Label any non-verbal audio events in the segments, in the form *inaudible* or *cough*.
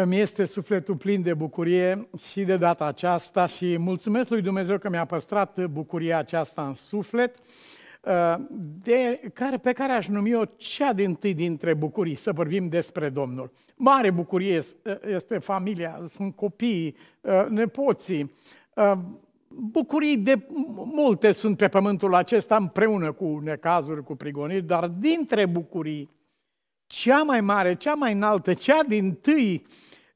Îmi este sufletul plin de bucurie și de data aceasta și mulțumesc lui Dumnezeu că mi-a păstrat bucuria aceasta în suflet, uh, de care, pe care aș numi-o cea din tâi dintre bucurii, să vorbim despre Domnul. Mare bucurie este familia, sunt copiii, uh, nepoții, uh, bucurii de multe sunt pe pământul acesta împreună cu necazuri, cu prigoniri, dar dintre bucurii, cea mai mare, cea mai înaltă, cea din tâi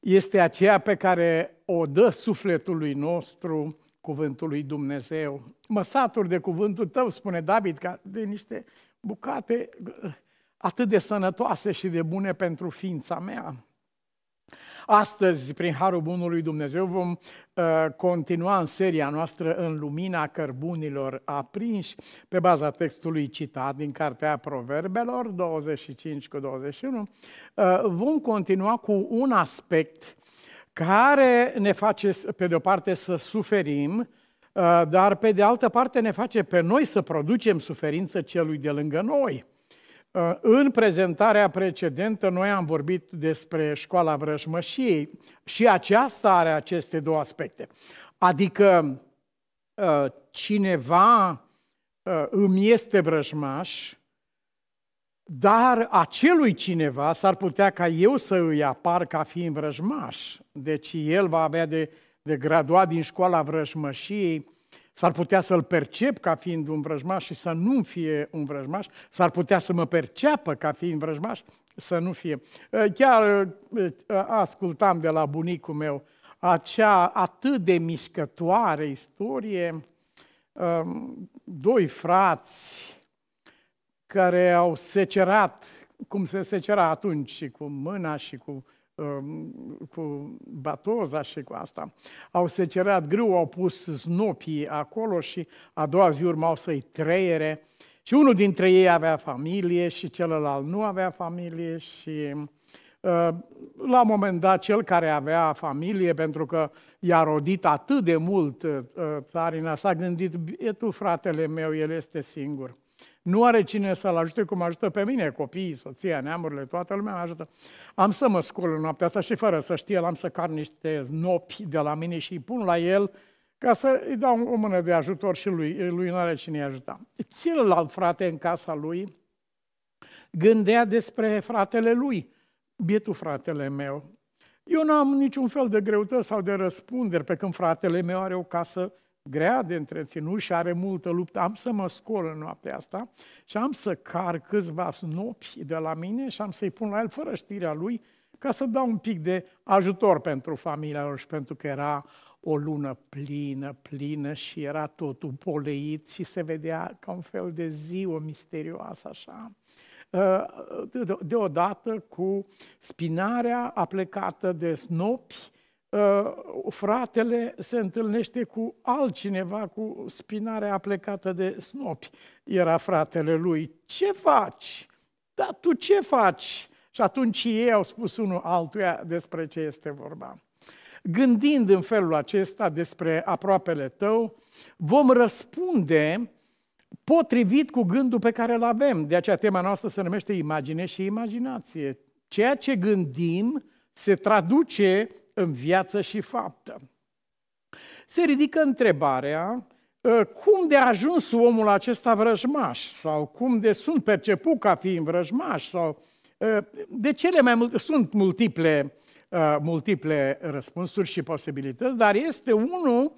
este aceea pe care o dă sufletului nostru cuvântul lui Dumnezeu. Mă satur de cuvântul tău, spune David, ca de niște bucate atât de sănătoase și de bune pentru ființa mea. Astăzi, prin Harul Bunului Dumnezeu, vom uh, continua în seria noastră în lumina cărbunilor aprinși, pe baza textului citat din Cartea Proverbelor 25 cu 21. Uh, vom continua cu un aspect care ne face, pe de o parte, să suferim, uh, dar pe de altă parte ne face pe noi să producem suferință celui de lângă noi. Uh, în prezentarea precedentă noi am vorbit despre școala vrăjmășiei și aceasta are aceste două aspecte. Adică uh, cineva uh, îmi este vrăjmaș, dar acelui cineva s-ar putea ca eu să îi apar ca fiind vrăjmaș. Deci el va avea de, de graduat din școala vrăjmășiei S-ar putea să-l percep ca fiind un vrăjmaș și să nu fie un vrăjmaș. S-ar putea să mă perceapă ca fiind vrăjmaș, să nu fie. Ă, chiar ă, ă, ascultam de la bunicul meu acea atât de mișcătoare istorie, doi frați care au secerat, cum se secera atunci, cu mâna și cu Um, cu batoza și cu asta. Au secerat grâu, au pus snopii acolo și a doua zi urmau să-i treiere. Și unul dintre ei avea familie și celălalt nu avea familie și uh, la un moment dat cel care avea familie, pentru că i-a rodit atât de mult uh, țarina, s-a gândit, e tu fratele meu, el este singur. Nu are cine să-l ajute cum ajută pe mine, copiii, soția, neamurile, toată lumea mă ajută. Am să mă scol în noaptea asta și fără să știe, am să car niște znopi de la mine și îi pun la el ca să îi dau o mână de ajutor și lui, lui nu are cine ajuta. Celălalt frate în casa lui gândea despre fratele lui, bietul fratele meu. Eu nu am niciun fel de greutăți sau de răspundere, pe când fratele meu are o casă grea de întreținut și are multă luptă, am să mă scol în noaptea asta și am să car câțiva snopi de la mine și am să-i pun la el fără știrea lui ca să dau un pic de ajutor pentru familia lor și pentru că era o lună plină, plină și era totul poleit și se vedea ca un fel de ziua misterioasă așa. Uh, deodată cu spinarea aplecată de snopi, Uh, fratele se întâlnește cu altcineva cu spinarea plecată de snopi. Era fratele lui. Ce faci? Dar tu ce faci? Și atunci ei au spus unul altuia despre ce este vorba. Gândind în felul acesta despre aproapele tău, vom răspunde potrivit cu gândul pe care îl avem. De aceea tema noastră se numește imagine și imaginație. Ceea ce gândim se traduce în viață și faptă. Se ridică întrebarea ă, cum de a ajuns omul acesta vrăjmaș sau cum de sunt perceput ca fiind vrăjmaș sau ă, de cele mai multe, sunt multiple, ă, multiple răspunsuri și posibilități, dar este unul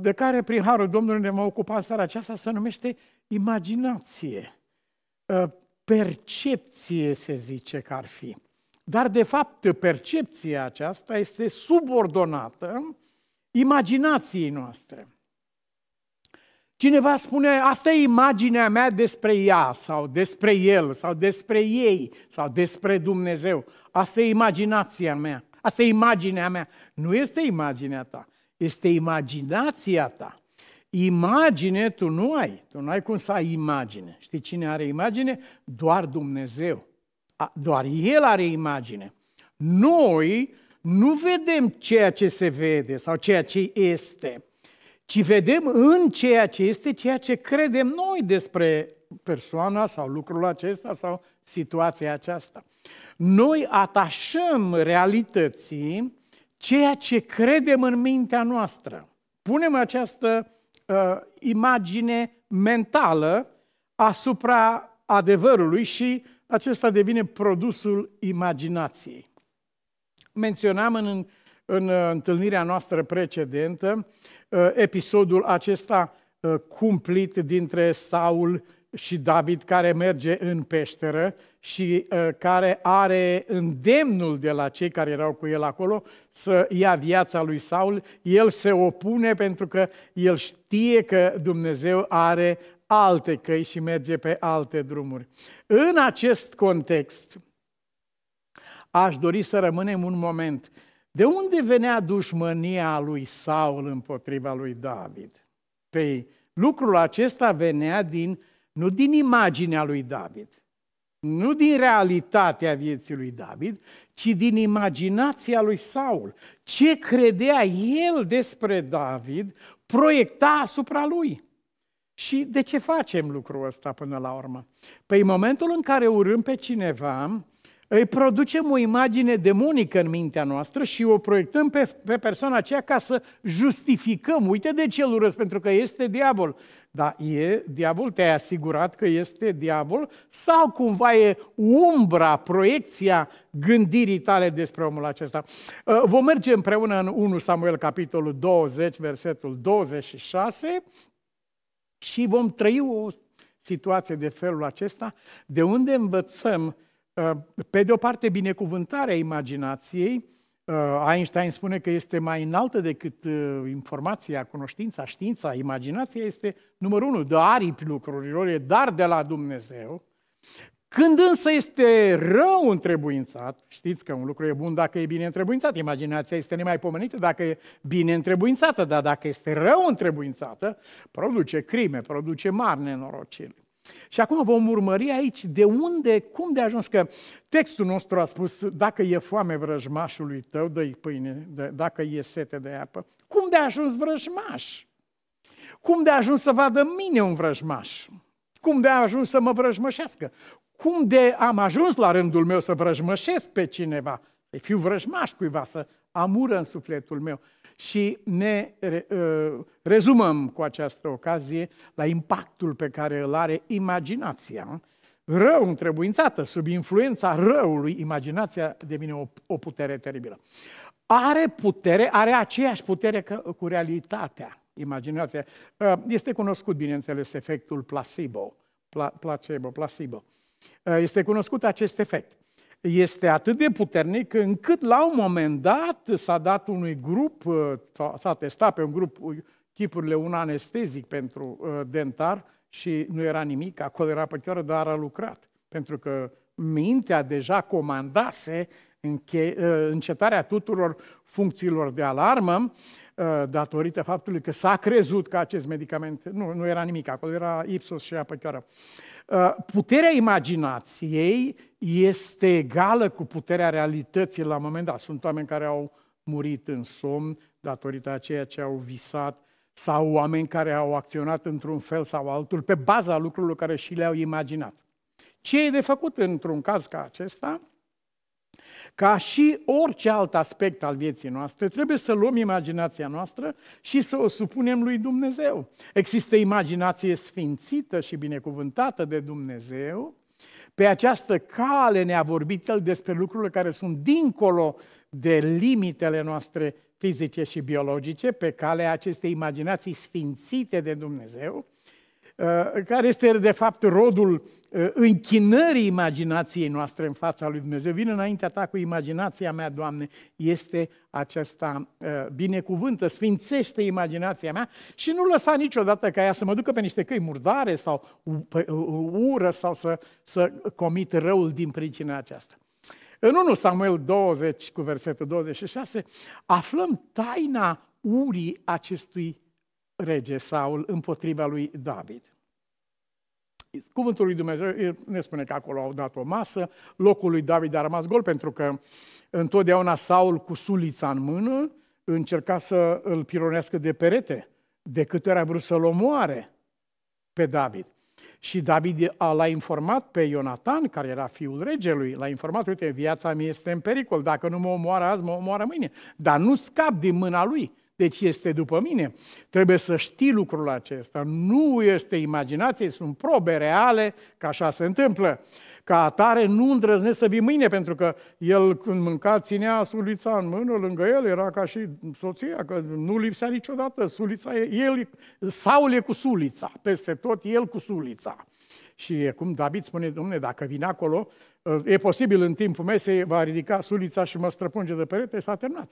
de care prin Harul Domnului ne vom ocupa în seara aceasta, se numește imaginație. Percepție se zice că ar fi. Dar, de fapt, percepția aceasta este subordonată imaginației noastre. Cineva spune, asta e imaginea mea despre ea, sau despre el, sau despre ei, sau despre Dumnezeu. Asta e imaginația mea. Asta e imaginea mea. Nu este imaginea ta, este imaginația ta. Imagine tu nu ai, tu nu ai cum să ai imagine. Știi cine are imagine? Doar Dumnezeu doar El are imagine. Noi nu vedem ceea ce se vede sau ceea ce este, ci vedem în ceea ce este ceea ce credem noi despre persoana sau lucrul acesta sau situația aceasta. Noi atașăm realității ceea ce credem în mintea noastră. Punem această uh, imagine mentală asupra adevărului și acesta devine produsul imaginației. Menționam în, în întâlnirea noastră precedentă uh, episodul acesta uh, cumplit dintre Saul și David care merge în peșteră și uh, care are îndemnul de la cei care erau cu el acolo să ia viața lui Saul. El se opune pentru că el știe că Dumnezeu are alte căi și merge pe alte drumuri. În acest context, aș dori să rămânem un moment. De unde venea dușmânia lui Saul împotriva lui David? Păi, lucrul acesta venea din, nu din imaginea lui David, nu din realitatea vieții lui David, ci din imaginația lui Saul. Ce credea el despre David proiecta asupra lui. Și de ce facem lucrul ăsta până la urmă? Păi în momentul în care urâm pe cineva, îi producem o imagine demonică în mintea noastră și o proiectăm pe, pe persoana aceea ca să justificăm. Uite de ce îl urăsc, pentru că este diavol. Dar e diavol, te-ai asigurat că este diavol? Sau cumva e umbra, proiecția gândirii tale despre omul acesta? Uh, vom merge împreună în 1 Samuel, capitolul 20, versetul 26, și vom trăi o situație de felul acesta, de unde învățăm, uh, pe de o parte, binecuvântarea imaginației, uh, Einstein spune că este mai înaltă decât uh, informația, cunoștința, știința. Imaginația este numărul unu, de aripi lucrurilor, e dar de la Dumnezeu. Când însă este rău întrebuințat, știți că un lucru e bun dacă e bine întrebuințat, imaginația este nemaipomenită dacă e bine întrebuințată, dar dacă este rău întrebuințată, produce crime, produce mari nenorociri. Și acum vom urmări aici de unde, cum de ajuns, că textul nostru a spus, dacă e foame vrăjmașului tău, dă-i pâine, dacă e sete de apă. Cum de ajuns vrăjmaș? Cum de ajuns să vadă mine un vrăjmaș? Cum de a ajuns să mă vrăjmășească? Cum de am ajuns la rândul meu să vrăjmășesc pe cineva, să fiu vrăjmaș cuiva, să amură în sufletul meu. Și ne uh, rezumăm cu această ocazie la impactul pe care îl are imaginația. Rău întrebuințată, sub influența răului, imaginația devine o, o putere teribilă. Are putere, are aceeași putere că, cu realitatea, imaginația. Uh, este cunoscut, bineînțeles, efectul placebo, pla, placebo, placebo. Uh, este cunoscut acest efect. Este atât de puternic încât la un moment dat s-a dat unui grup, uh, s-a testat pe un grup chipurile un anestezic pentru uh, dentar și nu era nimic, acolo era păcioară, dar a lucrat. Pentru că mintea deja comandase încetarea tuturor funcțiilor de alarmă datorită faptului că s-a crezut că acest medicament nu, nu era nimic, acolo era ipsos și apăcioară. Uh, puterea imaginației este egală cu puterea realității la un moment dat. Sunt oameni care au murit în somn datorită a ceea ce au visat sau oameni care au acționat într-un fel sau altul pe baza lucrurilor care și le-au imaginat. Ce e de făcut într-un caz ca acesta? Ca și orice alt aspect al vieții noastre, trebuie să luăm imaginația noastră și să o supunem lui Dumnezeu. Există imaginație sfințită și binecuvântată de Dumnezeu. Pe această cale ne-a vorbit El despre lucrurile care sunt dincolo de limitele noastre fizice și biologice, pe calea acestei imaginații sfințite de Dumnezeu. Uh, care este de fapt rodul uh, închinării imaginației noastre în fața lui Dumnezeu. Vin înaintea ta cu imaginația mea, Doamne, este aceasta uh, binecuvântă, sfințește imaginația mea și nu lăsa niciodată ca ea să mă ducă pe niște căi murdare sau ură sau să, să comit răul din pricina aceasta. În 1 Samuel 20, cu versetul 26, aflăm taina urii acestui rege Saul împotriva lui David. Cuvântul lui Dumnezeu ne spune că acolo au dat o masă, locul lui David a rămas gol pentru că întotdeauna Saul cu sulița în mână încerca să îl pironească de perete, de câte ori a vrut să-l omoare pe David. Și David l-a informat pe Ionatan, care era fiul regelui, l-a informat, uite, viața mea este în pericol, dacă nu mă omoară azi, mă omoară mâine. Dar nu scap din mâna lui, deci este după mine. Trebuie să știi lucrul acesta. Nu este imaginație, sunt probe reale că așa se întâmplă. Ca atare nu îndrăznesc să vii mâine, pentru că el când mânca ținea sulița în mână, lângă el era ca și soția, că nu lipsea niciodată sulița. El, Saul e cu sulița, peste tot el cu sulița. Și cum David spune, domne, dacă vine acolo, e posibil în timpul mesei, va ridica sulița și mă străpunge de perete, s-a terminat.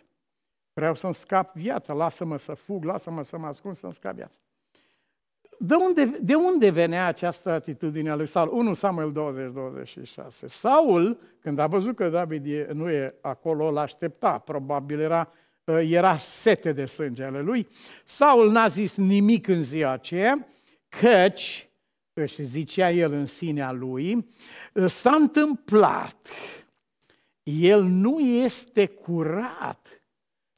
Vreau să-mi scap viața, lasă-mă să fug, lasă-mă să mă ascund să-mi scap viața. De unde, de unde venea această atitudine a lui Saul? 1 Samuel 20, 26. Saul, când a văzut că David e, nu e acolo, l-aștepta. Probabil era, era sete de sânge ale lui. Saul n-a zis nimic în ziua aceea, căci, își zicea el în sinea lui, s-a întâmplat. El nu este curat.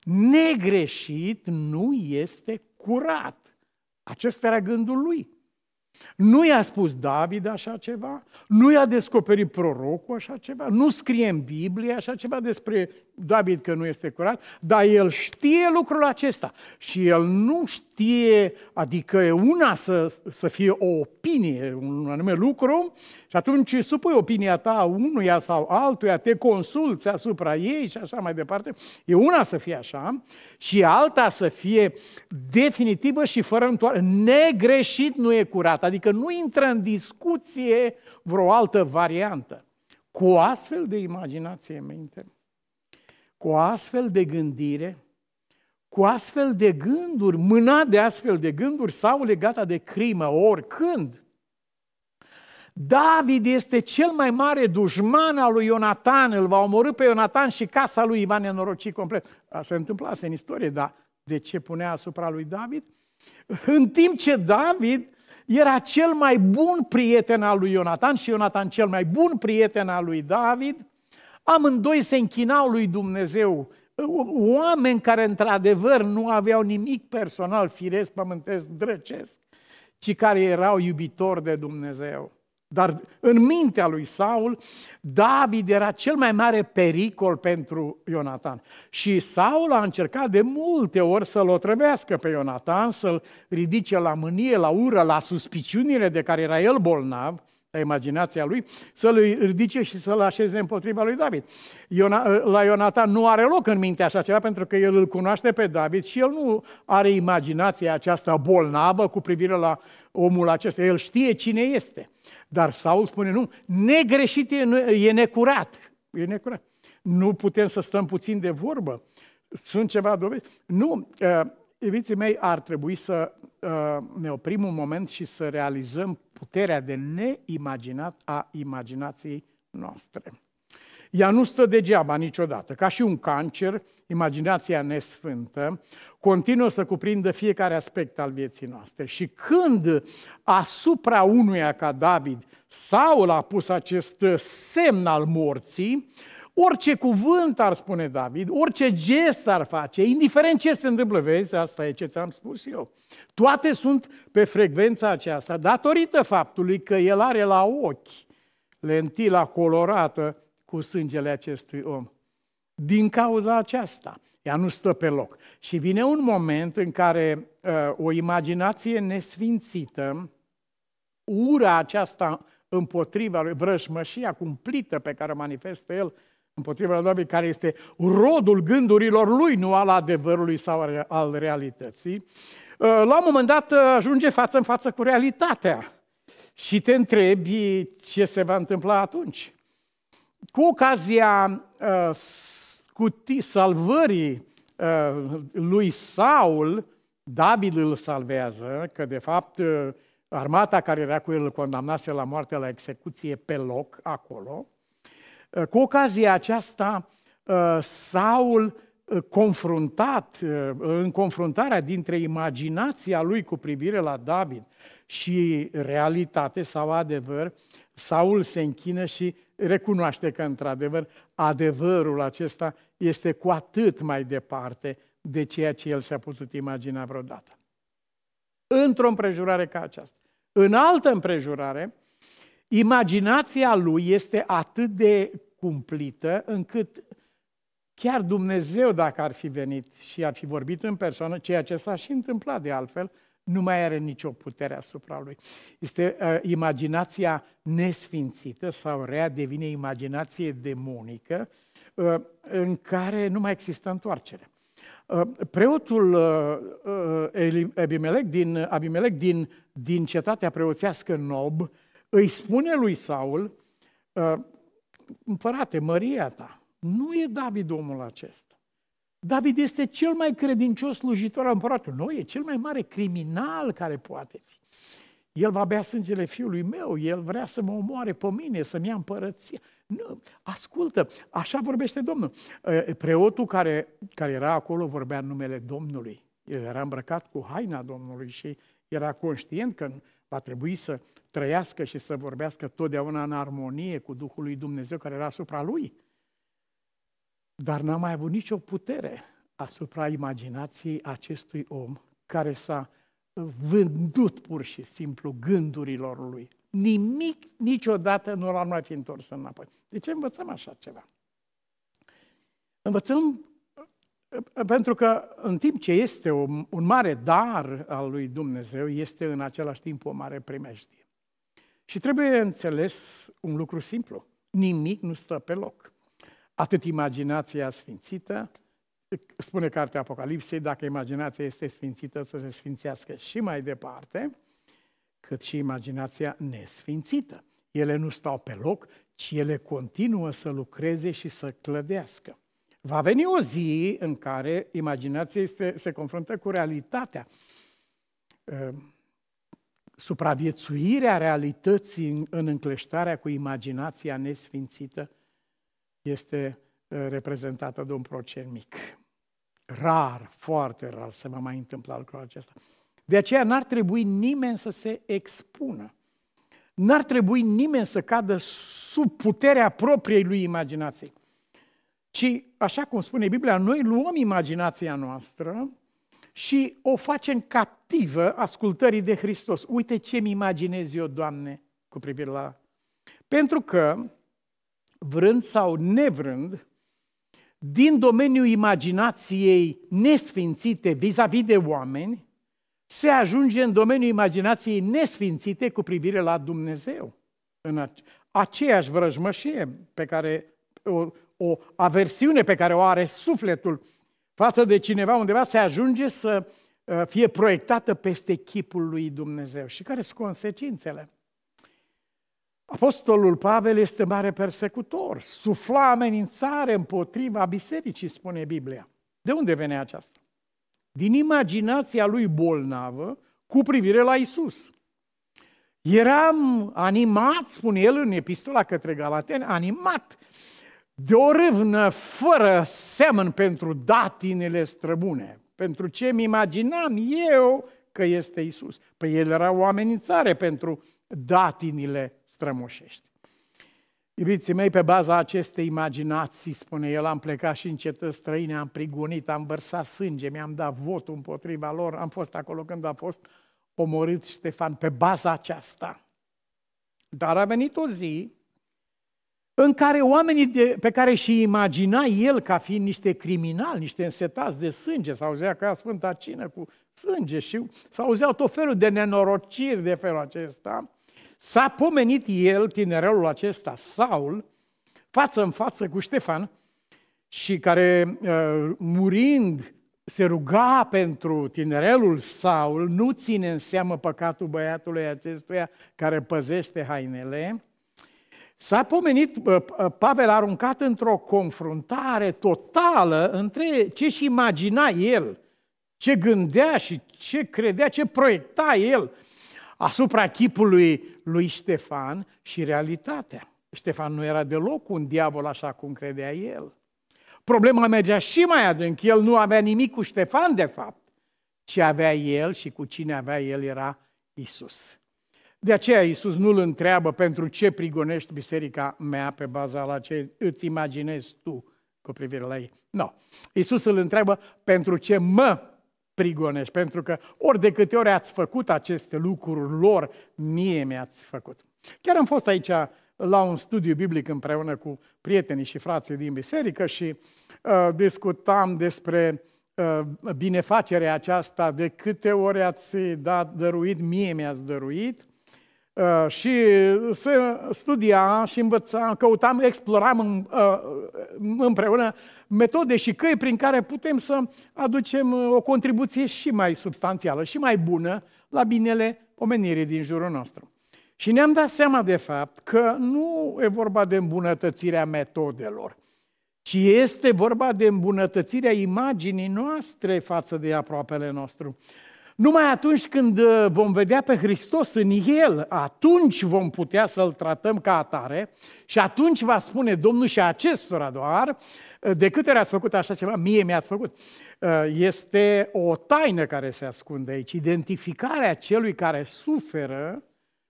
Negreșit nu este curat. Acesta era gândul lui. Nu i-a spus David așa ceva, nu i-a descoperit prorocul așa ceva, nu scrie în Biblie așa ceva despre David că nu este curat, dar el știe lucrul acesta și el nu știe, adică e una să, să fie o opinie, un anume lucru și atunci supui opinia ta unuia sau altuia, te consulți asupra ei și așa mai departe. E una să fie așa și alta să fie definitivă și fără întoarcere. Negreșit nu e curat, adică nu intră în discuție vreo altă variantă. Cu o astfel de imaginație în minte, cu o astfel de gândire, cu astfel de gânduri, mâna de astfel de gânduri sau legată de crimă, oricând. David este cel mai mare dușman al lui Ionatan, îl va omorâ pe Ionatan și casa lui va nenoroci complet. Așa se asta în istorie, dar de ce punea asupra lui David? În timp ce David era cel mai bun prieten al lui Ionatan și Ionatan cel mai bun prieten al lui David, amândoi se închinau lui Dumnezeu. Oameni care într-adevăr nu aveau nimic personal, firesc, pământesc, drăcesc, ci care erau iubitori de Dumnezeu. Dar în mintea lui Saul, David era cel mai mare pericol pentru Ionatan. Și Saul a încercat de multe ori să-l otrăvească pe Ionatan, să-l ridice la mânie, la ură, la suspiciunile de care era el bolnav, la imaginația lui, să-l ridice și să-l așeze împotriva lui David. Iona, la Ionatan nu are loc în minte așa ceva, pentru că el îl cunoaște pe David și el nu are imaginația aceasta bolnavă cu privire la omul acesta. El știe cine este. Dar Saul spune, nu, negreșit e, e necurat. E necurat. Nu putem să stăm puțin de vorbă. Sunt ceva dovezi. Nu, uh, iubiții mei, ar trebui să uh, ne oprim un moment și să realizăm puterea de neimaginat a imaginației noastre. Ea nu stă degeaba niciodată. Ca și un cancer, imaginația nesfântă continuă să cuprindă fiecare aspect al vieții noastre. Și când asupra unuia ca David Saul a pus acest semn al morții, orice cuvânt ar spune David, orice gest ar face, indiferent ce se întâmplă, vezi, asta e ce ți-am spus eu. Toate sunt pe frecvența aceasta, datorită faptului că el are la ochi lentila colorată cu sângele acestui om. Din cauza aceasta, ea nu stă pe loc. Și vine un moment în care uh, o imaginație nesfințită, ura aceasta împotriva lui Vrășmășia cumplită pe care o manifestă el împotriva lui David, care este rodul gândurilor lui, nu al adevărului sau al realității, uh, la un moment dat uh, ajunge față în față cu realitatea și te întrebi ce se va întâmpla atunci. Cu ocazia uh, cutii, salvării uh, lui Saul, David îl salvează, că de fapt uh, armata care era cu el îl condamnase la moarte la execuție pe loc acolo. Uh, cu ocazia aceasta, uh, Saul uh, confruntat, uh, în confruntarea dintre imaginația lui cu privire la David și realitate sau adevăr, Saul se închină și recunoaște că, într-adevăr, adevărul acesta este cu atât mai departe de ceea ce el și-a putut imagina vreodată. Într-o împrejurare ca aceasta, în altă împrejurare, imaginația lui este atât de cumplită încât chiar Dumnezeu, dacă ar fi venit și ar fi vorbit în persoană, ceea ce s-a și întâmplat de altfel, nu mai are nicio putere asupra lui. Este uh, imaginația nesfințită sau rea devine imaginație demonică uh, în care nu mai există întoarcere. Uh, preotul uh, uh, Abimelec din, Abimelec din, din cetatea preoțească Nob îi spune lui Saul, uh, împărate, măria ta, nu e David omul acesta. David este cel mai credincios slujitor al împăratului. Nu, e cel mai mare criminal care poate fi. El va bea sângele fiului meu, el vrea să mă omoare pe mine, să-mi ia împărăția. Nu, ascultă, așa vorbește Domnul. Preotul care, care era acolo vorbea în numele Domnului. El era îmbrăcat cu haina Domnului și era conștient că va trebui să trăiască și să vorbească totdeauna în armonie cu Duhul lui Dumnezeu care era asupra lui dar n-a mai avut nicio putere asupra imaginației acestui om care s-a vândut pur și simplu gândurilor lui. Nimic niciodată nu l-ar mai fi întors înapoi. De ce învățăm așa ceva? Învățăm pentru că în timp ce este un, un mare dar al lui Dumnezeu, este în același timp o mare primejdie. Și trebuie înțeles un lucru simplu. Nimic nu stă pe loc atât imaginația sfințită, spune cartea Apocalipsei, dacă imaginația este sfințită, să se sfințească și mai departe, cât și imaginația nesfințită. Ele nu stau pe loc, ci ele continuă să lucreze și să clădească. Va veni o zi în care imaginația este, se confruntă cu realitatea. Ehm, supraviețuirea realității în încleștarea cu imaginația nesfințită este uh, reprezentată de un procent mic. Rar, foarte rar se va mai întâmpla lucrul acesta. De aceea n-ar trebui nimeni să se expună. N-ar trebui nimeni să cadă sub puterea propriei lui imaginații. Ci, așa cum spune Biblia, noi luăm imaginația noastră și o facem captivă ascultării de Hristos. Uite ce-mi imaginez eu, Doamne, cu privire la... Pentru că vrând sau nevrând, din domeniul imaginației nesfințite vis-a-vis de oameni, se ajunge în domeniul imaginației nesfințite cu privire la Dumnezeu. În aceeași vrăjmășie pe care, o, o aversiune pe care o are sufletul față de cineva undeva, se ajunge să uh, fie proiectată peste chipul lui Dumnezeu. Și care sunt consecințele? Apostolul Pavel este mare persecutor, sufla amenințare împotriva bisericii, spune Biblia. De unde vine aceasta? Din imaginația lui bolnavă cu privire la Isus. Eram animat, spune el în epistola către Galateni, animat de o râvnă fără semăn pentru datinele străbune. Pentru ce mi imaginam eu că este Isus. Păi el era o amenințare pentru datinile strămoșești. Iubiții mei, pe baza acestei imaginații, spune el, am plecat și în cetăți străine, am prigonit, am vărsat sânge, mi-am dat votul împotriva lor, am fost acolo când a fost omorât Ștefan, pe baza aceasta. Dar a venit o zi în care oamenii de, pe care și imagina el ca fiind niște criminali, niște însetați de sânge, s-auzea ca Sfânta Cină cu sânge și s-auzeau tot felul de nenorociri de felul acesta, S-a pomenit el, tinerelul acesta, Saul, față în față cu Ștefan, și care, uh, murind, se ruga pentru tinerelul Saul, nu ține în seamă păcatul băiatului acestuia care păzește hainele, S-a pomenit, uh, uh, Pavel a aruncat într-o confruntare totală între ce și imagina el, ce gândea și ce credea, ce proiecta el asupra chipului lui Ștefan și realitatea. Ștefan nu era deloc un diavol așa cum credea el. Problema mergea și mai adânc. El nu avea nimic cu Ștefan, de fapt. Ce avea el și cu cine avea el era Isus. De aceea Isus nu îl întreabă pentru ce prigonești biserica mea pe baza la ce îți imaginezi tu cu privire la ei. Nu. Isus îl întreabă pentru ce mă prigonești, pentru că ori de câte ori ați făcut aceste lucruri lor, mie mi-ați făcut. Chiar am fost aici la un studiu biblic împreună cu prietenii și frații din biserică și uh, discutam despre uh, binefacerea aceasta, de câte ori ați dat dăruit, mie mi-ați dăruit, Uh, și se studia și învăța, căutam, exploram uh, împreună metode și căi prin care putem să aducem uh, o contribuție și mai substanțială și mai bună la binele omenirii din jurul nostru. Și ne-am dat seama de fapt că nu e vorba de îmbunătățirea metodelor, ci este vorba de îmbunătățirea imaginii noastre față de aproapele nostru. Numai atunci când uh, vom vedea pe Hristos în El, atunci vom putea să-L tratăm ca atare și atunci va spune Domnul și acestora doar, uh, de câte ori ați făcut așa ceva, mie mi-ați făcut. Uh, este o taină care se ascunde aici, identificarea celui care suferă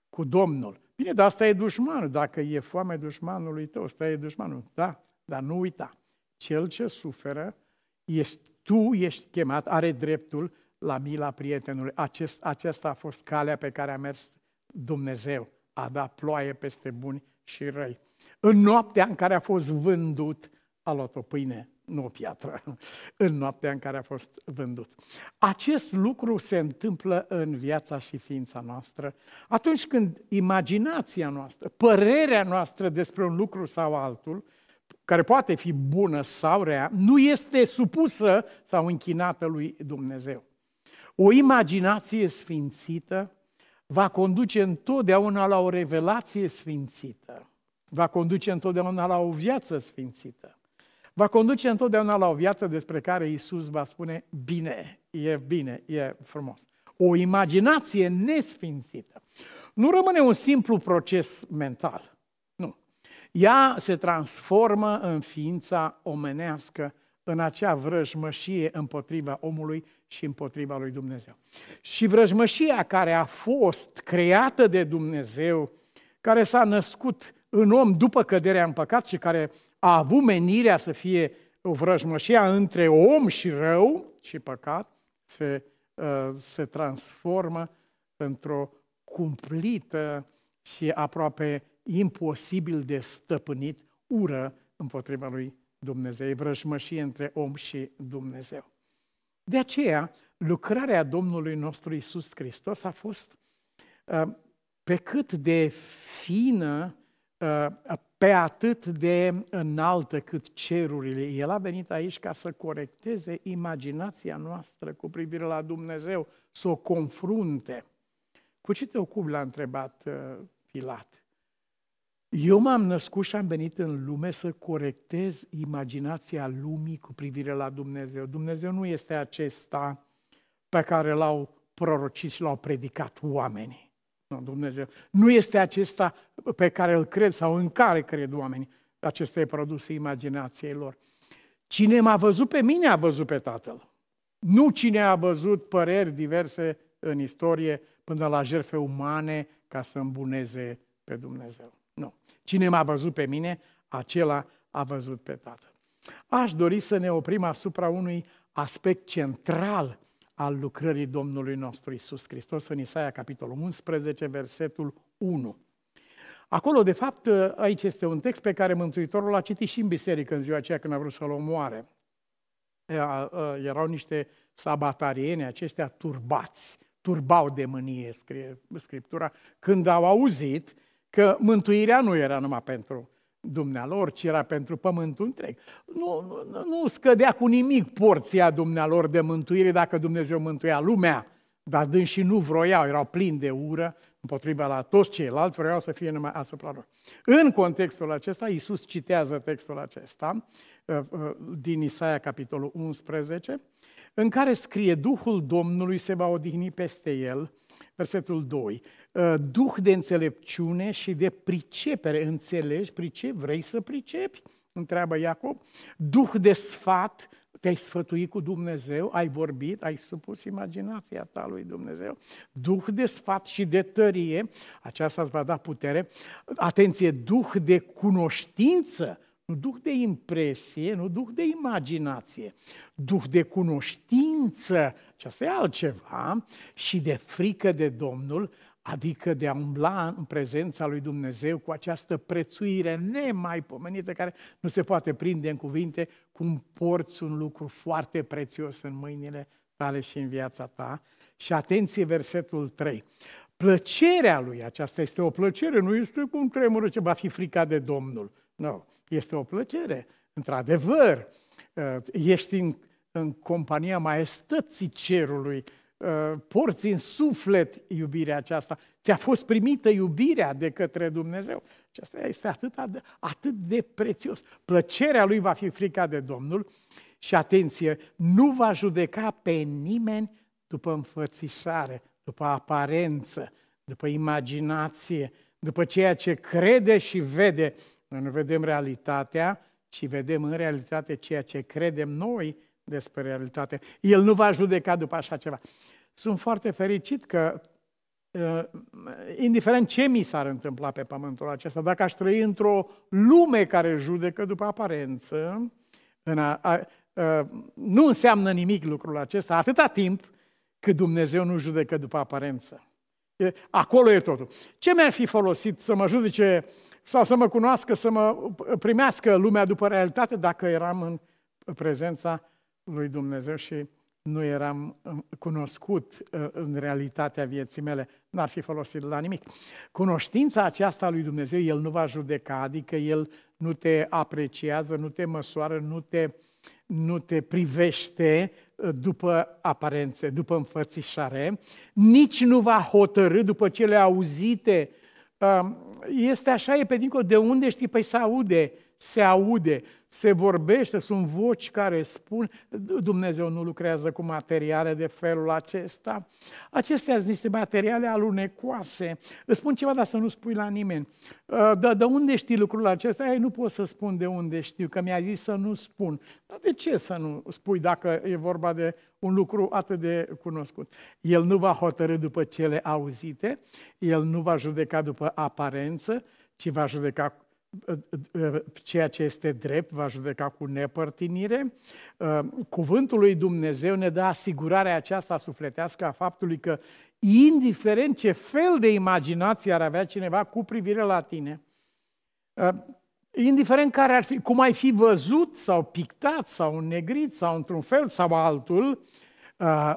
cu Domnul. Bine, dar asta e dușmanul. Dacă e foame dușmanului tău, ăsta e dușmanul. Da, dar nu uita. Cel ce suferă, ești, tu ești chemat, are dreptul la mila prietenului. Acest, acesta a fost calea pe care a mers Dumnezeu. A dat ploaie peste buni și răi. În noaptea în care a fost vândut, a luat o pâine, nu o piatră, *laughs* în noaptea în care a fost vândut. Acest lucru se întâmplă în viața și ființa noastră atunci când imaginația noastră, părerea noastră despre un lucru sau altul, care poate fi bună sau rea, nu este supusă sau închinată lui Dumnezeu. O imaginație sfințită va conduce întotdeauna la o revelație sfințită. Va conduce întotdeauna la o viață sfințită. Va conduce întotdeauna la o viață despre care Isus va spune, bine, e bine, e frumos. O imaginație nesfințită. Nu rămâne un simplu proces mental. Nu. Ea se transformă în ființa omenească, în acea vrăjmășie împotriva omului și împotriva lui Dumnezeu. Și vrăjmășia care a fost creată de Dumnezeu, care s-a născut în om după căderea în păcat și care a avut menirea să fie o vrăjmășie între om și rău și păcat, se, uh, se transformă într-o cumplită și aproape imposibil de stăpânit ură împotriva lui Dumnezeu. E vrăjmășie între om și Dumnezeu. De aceea, lucrarea Domnului nostru Isus Hristos a fost uh, pe cât de fină, uh, pe atât de înaltă cât cerurile. El a venit aici ca să corecteze imaginația noastră cu privire la Dumnezeu, să o confrunte. Cu ce te ocupi, l-a întrebat uh, Pilat. Eu m-am născut și am venit în lume să corectez imaginația lumii cu privire la Dumnezeu. Dumnezeu nu este acesta pe care l-au prorocit și l-au predicat oamenii. Nu, Dumnezeu. Nu este acesta pe care îl cred sau în care cred oamenii. Acesta e produsul imaginației lor. Cine m-a văzut pe mine a văzut pe Tatăl. Nu cine a văzut păreri diverse în istorie până la jertfe umane ca să îmbuneze pe Dumnezeu. Nu. Cine m-a văzut pe mine, acela a văzut pe Tatăl. Aș dori să ne oprim asupra unui aspect central al lucrării Domnului nostru Isus Hristos în Isaia, capitolul 11, versetul 1. Acolo, de fapt, aici este un text pe care Mântuitorul l-a citit și în biserică în ziua aceea când a vrut să-l omoare. Erau niște sabatarieni, aceștia turbați, turbau de mânie, scrie Scriptura, când au auzit că mântuirea nu era numai pentru dumnealor, ci era pentru pământul întreg. Nu, nu, nu scădea cu nimic porția dumnealor de mântuire dacă Dumnezeu mântuia lumea, dar și nu vroiau, erau plini de ură împotriva la toți ceilalți, vreau să fie numai asupra lor. În contextul acesta, Iisus citează textul acesta uh, uh, din Isaia, capitolul 11, în care scrie, Duhul Domnului se va odihni peste el, versetul 2, Uh, duh de înțelepciune și de pricepere. Înțelegi, pricep, vrei să pricepi? Întreabă Iacob. Duh de sfat, te-ai sfătuit cu Dumnezeu, ai vorbit, ai supus imaginația ta lui Dumnezeu. Duh de sfat și de tărie, aceasta îți va da putere. Atenție, duh de cunoștință, nu duh de impresie, nu duh de imaginație, duh de cunoștință, și asta e altceva, și de frică de Domnul, adică de a umbla în prezența lui Dumnezeu cu această prețuire nemaipomenită care nu se poate prinde în cuvinte cum porți un lucru foarte prețios în mâinile tale și în viața ta. Și atenție, versetul 3. Plăcerea lui, aceasta este o plăcere, nu este cum tremură ce va fi frica de Domnul. Nu, este o plăcere. Într-adevăr, uh, ești în, în compania maestății cerului, uh, porți în suflet iubirea aceasta. Ți-a fost primită iubirea de către Dumnezeu. Și asta este atât, atât de prețios. Plăcerea lui va fi frica de Domnul și atenție, nu va judeca pe nimeni după înfățișare, după aparență, după imaginație, după ceea ce crede și vede. Noi nu vedem realitatea, ci vedem în realitate ceea ce credem noi despre realitate. El nu va judeca după așa ceva. Sunt foarte fericit că, uh, indiferent ce mi s-ar întâmpla pe pământul acesta, dacă aș trăi într-o lume care judecă după aparență, în a, a, a, nu înseamnă nimic lucrul acesta, atâta timp cât Dumnezeu nu judecă după aparență. Acolo e totul. Ce mi-ar fi folosit să mă judece sau să mă cunoască, să mă primească lumea după realitate dacă eram în prezența lui Dumnezeu și nu eram cunoscut uh, în realitatea vieții mele, n-ar fi folosit la nimic. Cunoștința aceasta lui Dumnezeu, El nu va judeca, adică El nu te apreciază, nu te măsoară, nu te, nu te privește uh, după aparențe, după înfățișare, nici nu va hotărâ după cele auzite. Uh, este așa, e pe dincolo, de unde știi? Păi se aude, se aude se vorbește, sunt voci care spun, Dumnezeu nu lucrează cu materiale de felul acesta. Acestea sunt niște materiale alunecoase. Îți spun ceva, dar să nu spui la nimeni. Uh, de, de unde știi lucrul acesta? Ei, nu pot să spun de unde știu, că mi-a zis să nu spun. Dar de ce să nu spui dacă e vorba de un lucru atât de cunoscut? El nu va hotărâ după cele auzite, el nu va judeca după aparență, ci va judeca ceea ce este drept va judeca cu nepărtinire. Uh, cuvântul lui Dumnezeu ne dă asigurarea aceasta sufletească a faptului că, indiferent ce fel de imaginație ar avea cineva cu privire la tine, uh, indiferent care ar fi, cum ai fi văzut sau pictat sau negrit sau într-un fel sau altul, Uh,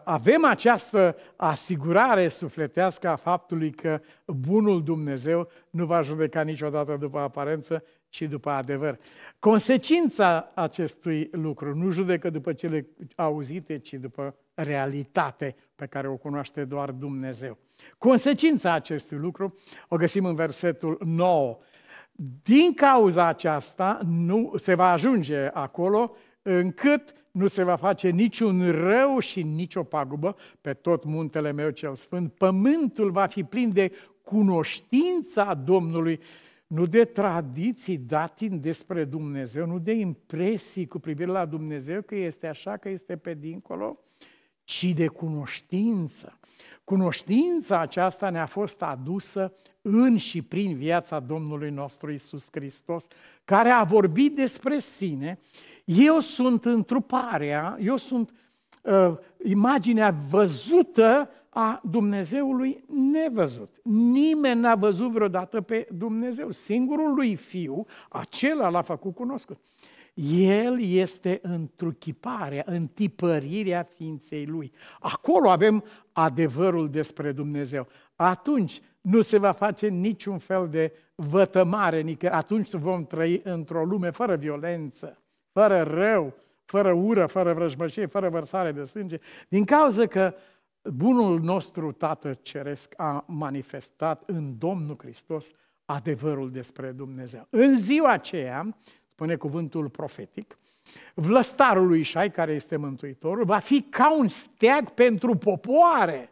avem această asigurare sufletească a faptului că bunul Dumnezeu nu va judeca niciodată după aparență, ci după adevăr. Consecința acestui lucru nu judecă după cele auzite, ci după realitate pe care o cunoaște doar Dumnezeu. Consecința acestui lucru o găsim în versetul 9. Din cauza aceasta nu se va ajunge acolo încât nu se va face niciun rău și nicio pagubă pe tot muntele meu cel sfânt. Pământul va fi plin de cunoștința Domnului, nu de tradiții datin despre Dumnezeu, nu de impresii cu privire la Dumnezeu, că este așa, că este pe dincolo, ci de cunoștință. Cunoștința aceasta ne-a fost adusă în și prin viața Domnului nostru Isus Hristos, care a vorbit despre sine eu sunt întruparea, eu sunt uh, imaginea văzută a Dumnezeului nevăzut. Nimeni n-a văzut vreodată pe Dumnezeu. Singurul lui Fiu, acela l-a făcut cunoscut. El este întruchiparea, întipărirea ființei Lui. Acolo avem adevărul despre Dumnezeu. Atunci nu se va face niciun fel de vătămare, nică atunci vom trăi într-o lume fără violență, fără rău, fără ură, fără vrăjmășie, fără vărsare de sânge, din cauza că bunul nostru Tată Ceresc a manifestat în Domnul Hristos adevărul despre Dumnezeu. În ziua aceea, spune cuvântul profetic, vlăstarul lui Ișai, care este Mântuitorul, va fi ca un steag pentru popoare.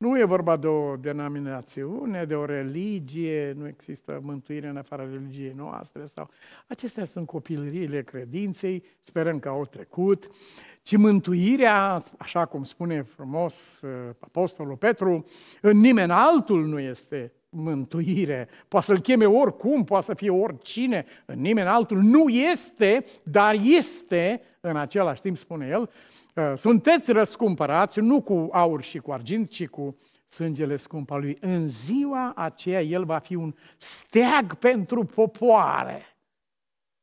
Nu e vorba de o denominațiune, de o religie, nu există mântuire în afara religiei noastre. Sau... Acestea sunt copilăriile credinței, sperăm că au trecut, ci mântuirea, așa cum spune frumos uh, Apostolul Petru, în nimeni altul nu este mântuire. Poate să-l cheme oricum, poate să fie oricine, nimeni altul. Nu este, dar este în același timp, spune el. Uh, sunteți răscumpărați, nu cu aur și cu argint, ci cu sângele scump al lui. În ziua aceea el va fi un steag pentru popoare.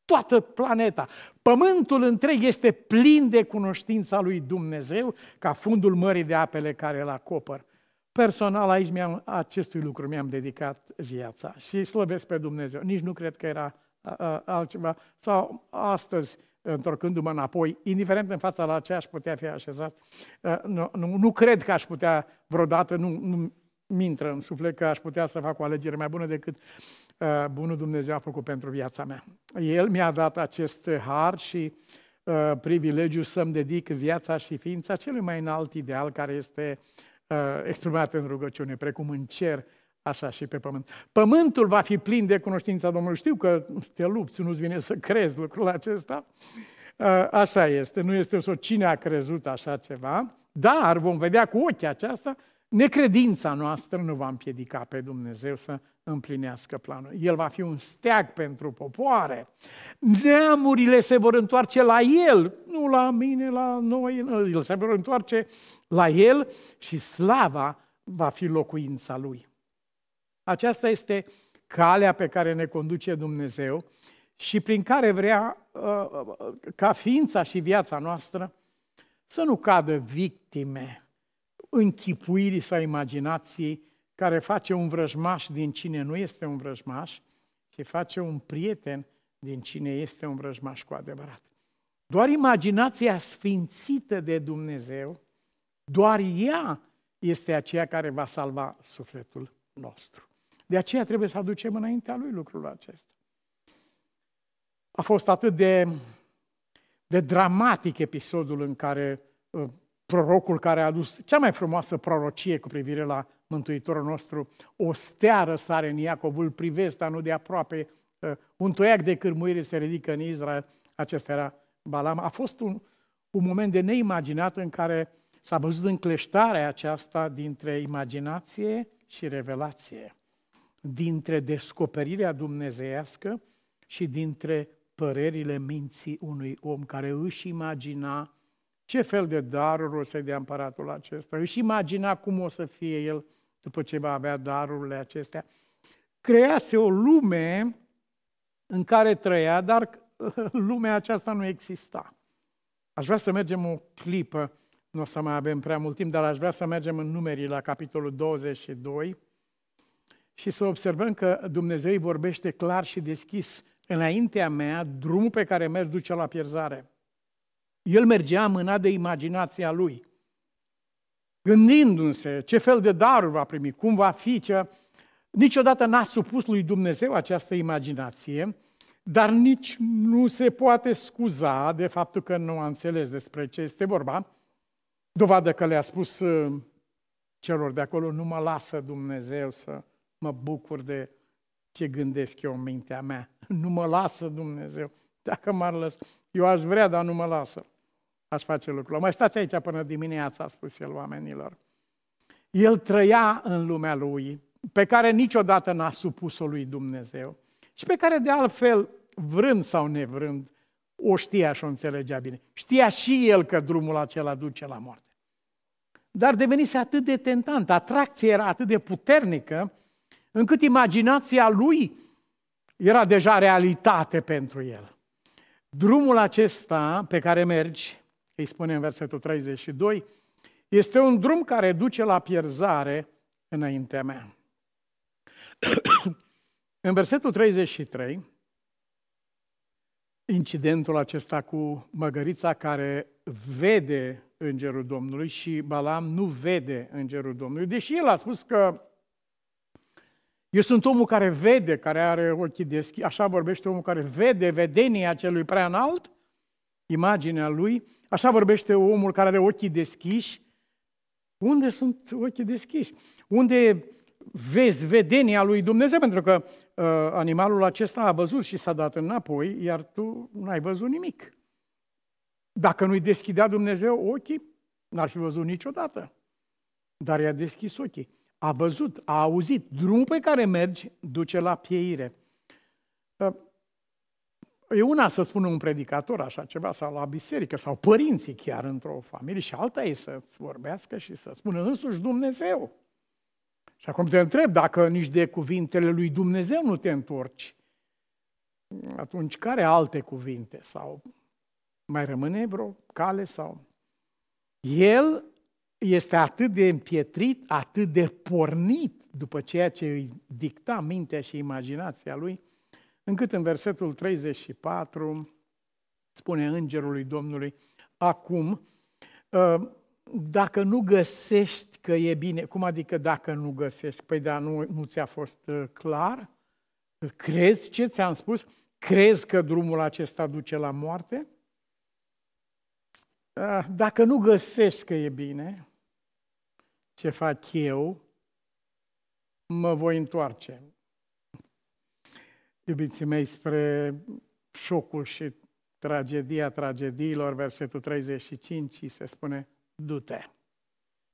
Toată planeta. Pământul întreg este plin de cunoștința lui Dumnezeu ca fundul mării de apele care îl acopăr. Personal aici mi-am, acestui lucru mi-am dedicat viața și slăbesc pe Dumnezeu. Nici nu cred că era altceva. Sau astăzi, întorcându-mă înapoi, indiferent în fața la ce aș putea fi așezat, nu, nu, nu cred că aș putea vreodată, nu, nu mintră în suflet că aș putea să fac o alegere mai bună decât uh, bunul Dumnezeu a făcut pentru viața mea. El mi-a dat acest har și uh, privilegiu să-mi dedic viața și ființa celui mai înalt ideal care este uh, uh, exprimate în rugăciune, precum în cer, așa și pe pământ. Pământul va fi plin de cunoștința Domnului. Știu că te lupți, nu-ți vine să crezi lucrul acesta. Uh, așa este, nu este o cine a crezut așa ceva, dar vom vedea cu ochii aceasta, necredința noastră nu va împiedica pe Dumnezeu să împlinească planul. El va fi un steag pentru popoare. Neamurile se vor întoarce la El, nu la mine, la noi, El se vor întoarce la El și slava va fi locuința Lui. Aceasta este calea pe care ne conduce Dumnezeu și prin care vrea uh, ca ființa și viața noastră să nu cadă victime închipuirii sau imaginației care face un vrăjmaș din cine nu este un vrăjmaș și face un prieten din cine este un vrăjmaș cu adevărat. Doar imaginația sfințită de Dumnezeu doar ea este aceea care va salva sufletul nostru. De aceea trebuie să aducem înaintea lui lucrul acesta. A fost atât de, de dramatic episodul în care uh, prorocul care a adus cea mai frumoasă prorocie cu privire la Mântuitorul nostru, o steară sare în Iacov, îl privesc, dar nu de aproape, uh, un toiac de cârmuire se ridică în Israel, acesta era Balam. A fost un, un moment de neimaginat în care S-a văzut încleștarea aceasta dintre imaginație și revelație, dintre descoperirea dumnezeiască și dintre părerile minții unui om care își imagina ce fel de daruri o să dea împăratul acesta, își imagina cum o să fie el după ce va avea darurile acestea. Crease o lume în care trăia, dar *laughs* lumea aceasta nu exista. Aș vrea să mergem o clipă nu o să mai avem prea mult timp, dar aș vrea să mergem în numerii la capitolul 22 și să observăm că Dumnezeu îi vorbește clar și deschis înaintea mea, drumul pe care merg duce la pierzare. El mergea mânat de imaginația lui, gândindu-se ce fel de daruri va primi, cum va fi, ce... Niciodată n-a supus lui Dumnezeu această imaginație, dar nici nu se poate scuza de faptul că nu a înțeles despre ce este vorba, Dovadă că le-a spus uh, celor de acolo, nu mă lasă Dumnezeu să mă bucur de ce gândesc eu în mintea mea. *laughs* Nu mă lasă Dumnezeu. Dacă m-ar lăsa, eu aș vrea, dar nu mă lasă. Aș face lucrul. Mai stați aici până dimineața, a spus el oamenilor. El trăia în lumea lui, pe care niciodată n-a supus-o lui Dumnezeu și pe care de altfel, vrând sau nevrând, o știa și o înțelegea bine. Știa și el că drumul acela duce la moarte dar devenise atât de tentant, atracția era atât de puternică, încât imaginația lui era deja realitate pentru el. Drumul acesta pe care mergi, îi spune în versetul 32, este un drum care duce la pierzare înaintea mea. în versetul 33, incidentul acesta cu măgărița care vede îngerul Domnului și Balam nu vede îngerul Domnului, deși el a spus că eu sunt omul care vede, care are ochii deschiși, așa vorbește omul care vede vedenia celui prea înalt, imaginea lui, așa vorbește omul care are ochii deschiși. Unde sunt ochii deschiși? Unde vezi vedenia lui Dumnezeu? Pentru că uh, animalul acesta a văzut și s-a dat înapoi, iar tu n-ai văzut nimic. Dacă nu-i deschidea Dumnezeu ochii, n-ar fi văzut niciodată. Dar i-a deschis ochii. A văzut, a auzit. Drumul pe care mergi duce la pieire. E una să spună un predicator așa ceva, sau la biserică, sau părinții chiar într-o familie, și alta e să-ți vorbească și să spună însuși Dumnezeu. Și acum te întreb dacă nici de cuvintele lui Dumnezeu nu te întorci. Atunci care alte cuvinte? Sau mai rămâne vreo cale? sau? El este atât de împietrit, atât de pornit după ceea ce îi dicta mintea și imaginația lui, încât în versetul 34 spune îngerului Domnului, acum, ă, dacă nu găsești că e bine, cum adică dacă nu găsești? Păi da, nu, nu ți-a fost ă, clar? Crezi ce ți-am spus? Crezi că drumul acesta duce la moarte? Ă, dacă nu găsești că e bine, ce fac eu? Mă voi întoarce iubiții mei, spre șocul și tragedia tragediilor, versetul 35, se spune, du-te,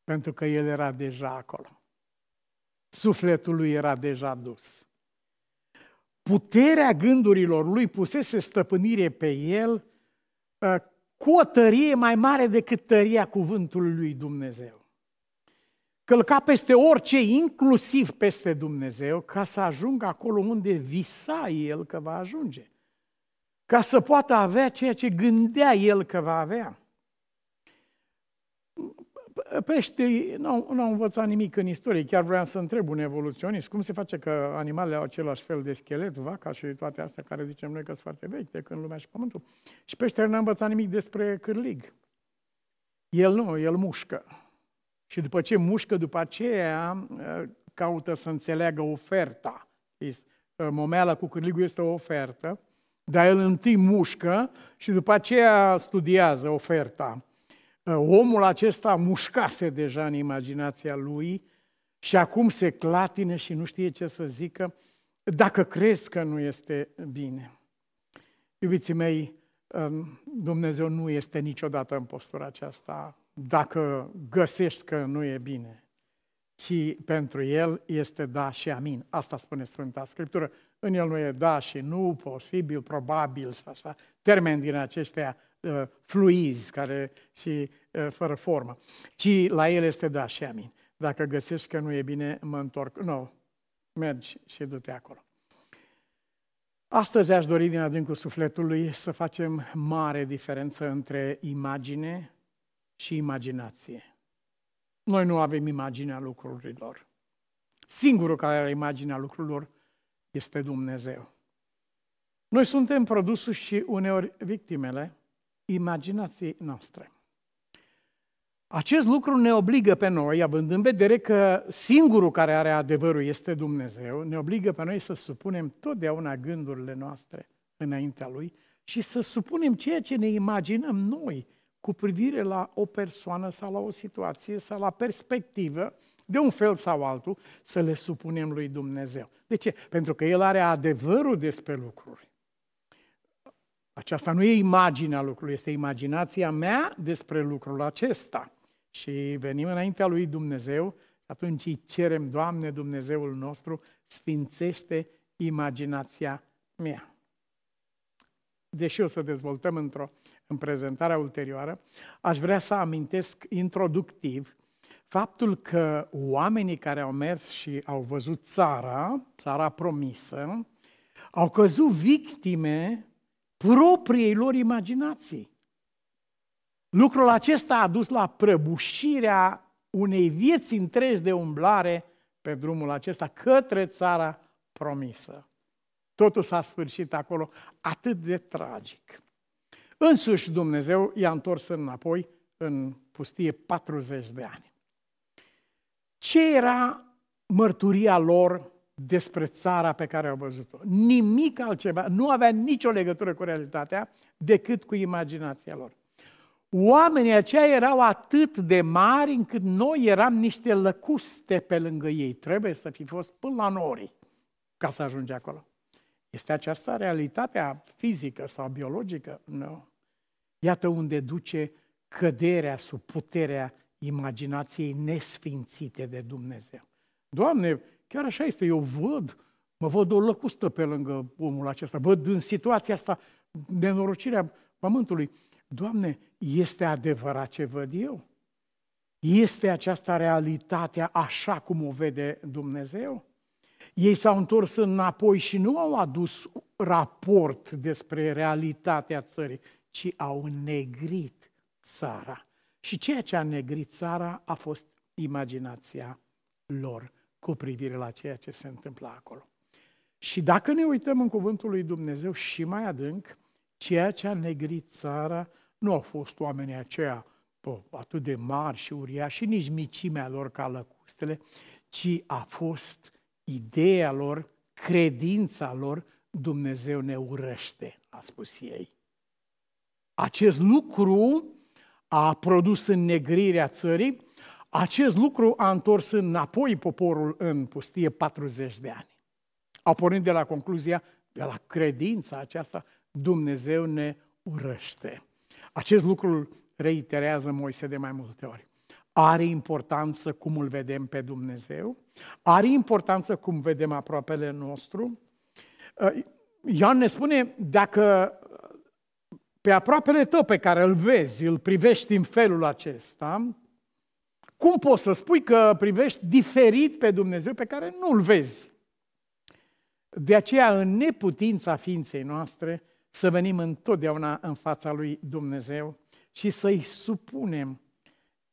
pentru că el era deja acolo. Sufletul lui era deja dus. Puterea gândurilor lui pusese stăpânire pe el ă, cu o tărie mai mare decât tăria cuvântului lui Dumnezeu călca peste orice, inclusiv peste Dumnezeu, ca să ajungă acolo unde visa el că va ajunge. Ca să poată avea ceea ce gândea el că va avea. Peștii nu, nu au învățat nimic în istorie. Chiar vreau să întreb un evoluționist cum se face că animalele au același fel de schelet, vaca și toate astea care zicem noi că sunt foarte vechi de când lumea și pământul. Și peștele n-a învățat nimic despre cârlig. El nu, el mușcă. Și după ce mușcă, după aceea ă, caută să înțeleagă oferta. Ă, momeala cu cârligul este o ofertă, dar el întâi mușcă și după aceea studiază oferta. Ă, omul acesta mușcase deja în imaginația lui și acum se clatine și nu știe ce să zică dacă crezi că nu este bine. Iubiții mei, Dumnezeu nu este niciodată în postura aceasta dacă găsești că nu e bine, ci pentru el este da și amin. Asta spune Sfânta Scriptură. În el nu e da și nu, posibil, probabil și așa, termeni din aceștia uh, fluizi care și uh, fără formă. Ci la el este da și amin. Dacă găsești că nu e bine, mă întorc. Nu, mergi și du-te acolo. Astăzi aș dori din adâncul sufletului să facem mare diferență între imagine și imaginație. Noi nu avem imaginea lucrurilor. Singurul care are imaginea lucrurilor este Dumnezeu. Noi suntem produsul și uneori victimele imaginației noastre. Acest lucru ne obligă pe noi, având în vedere că singurul care are adevărul este Dumnezeu, ne obligă pe noi să supunem totdeauna gândurile noastre înaintea Lui și să supunem ceea ce ne imaginăm noi cu privire la o persoană sau la o situație sau la perspectivă, de un fel sau altul, să le supunem lui Dumnezeu. De ce? Pentru că El are adevărul despre lucruri. Aceasta nu e imaginea lucrului, este imaginația mea despre lucrul acesta. Și venim înaintea lui Dumnezeu, atunci îi cerem, Doamne Dumnezeul nostru, sfințește imaginația mea. Deși o să dezvoltăm într-o în prezentarea ulterioară, aș vrea să amintesc introductiv faptul că oamenii care au mers și au văzut țara, țara promisă, au căzut victime propriei lor imaginații. Lucrul acesta a dus la prăbușirea unei vieți întregi de umblare pe drumul acesta către țara promisă. Totul s-a sfârșit acolo atât de tragic. Însuși Dumnezeu i-a întors înapoi în pustie 40 de ani. Ce era mărturia lor despre țara pe care au văzut-o? Nimic altceva, nu avea nicio legătură cu realitatea decât cu imaginația lor. Oamenii aceia erau atât de mari încât noi eram niște lăcuste pe lângă ei. Trebuie să fi fost până la nori ca să ajungi acolo. Este aceasta realitatea fizică sau biologică? Nu. Iată unde duce căderea sub puterea imaginației nesfințite de Dumnezeu. Doamne, chiar așa este, eu văd, mă văd o lăcustă pe lângă omul acesta, văd în situația asta nenorocirea pământului. Doamne, este adevărat ce văd eu? Este aceasta realitatea așa cum o vede Dumnezeu? Ei s-au întors înapoi și nu au adus raport despre realitatea țării, ci au negrit țara. Și ceea ce a negrit țara a fost imaginația lor cu privire la ceea ce se întâmplă acolo. Și dacă ne uităm în cuvântul lui Dumnezeu și mai adânc, ceea ce a negrit țara nu au fost oamenii aceia bă, atât de mari și uriași și nici micimea lor ca lăcustele, ci a fost ideea lor, credința lor, Dumnezeu ne urăște, a spus ei. Acest lucru a produs înnegrirea țării, acest lucru a întors înapoi poporul în pustie 40 de ani. Au pornit de la concluzia, de la credința aceasta, Dumnezeu ne urăște. Acest lucru reiterează Moise de mai multe ori. Are importanță cum îl vedem pe Dumnezeu? Are importanță cum vedem aproapele nostru? Uh, Ioan ne spune, dacă pe aproapele tău pe care îl vezi, îl privești în felul acesta, cum poți să spui că privești diferit pe Dumnezeu pe care nu-l vezi? De aceea, în neputința ființei noastre, să venim întotdeauna în fața lui Dumnezeu și să-i supunem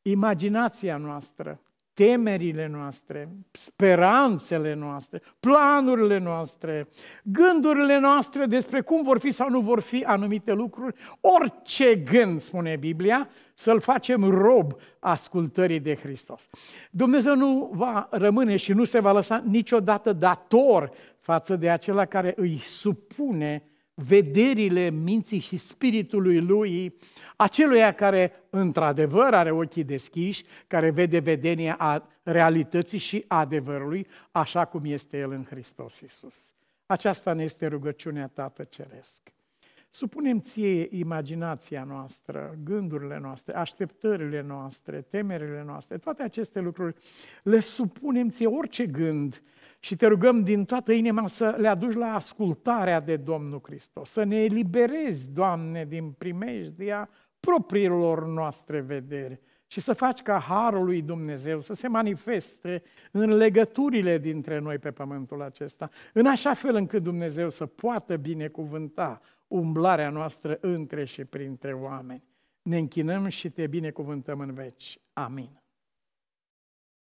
imaginația noastră, temerile noastre, speranțele noastre, planurile noastre, gândurile noastre despre cum vor fi sau nu vor fi anumite lucruri, orice gând, spune Biblia, să-l facem rob ascultării de Hristos. Dumnezeu nu va rămâne și nu se va lăsa niciodată dator față de acela care îi supune vederile minții și spiritului lui, aceluia care într-adevăr are ochii deschiși, care vede vedenia a realității și adevărului, așa cum este El în Hristos Iisus. Aceasta ne este rugăciunea Tată Ceresc. Supunem ție imaginația noastră, gândurile noastre, așteptările noastre, temerile noastre, toate aceste lucruri, le supunem ție orice gând și te rugăm din toată inima să le aduci la ascultarea de Domnul Hristos, să ne eliberezi, Doamne, din primejdia propriilor noastre vedere și să faci ca Harul lui Dumnezeu să se manifeste în legăturile dintre noi pe pământul acesta, în așa fel încât Dumnezeu să poată binecuvânta umblarea noastră între și printre oameni. Ne închinăm și te binecuvântăm în veci. Amin.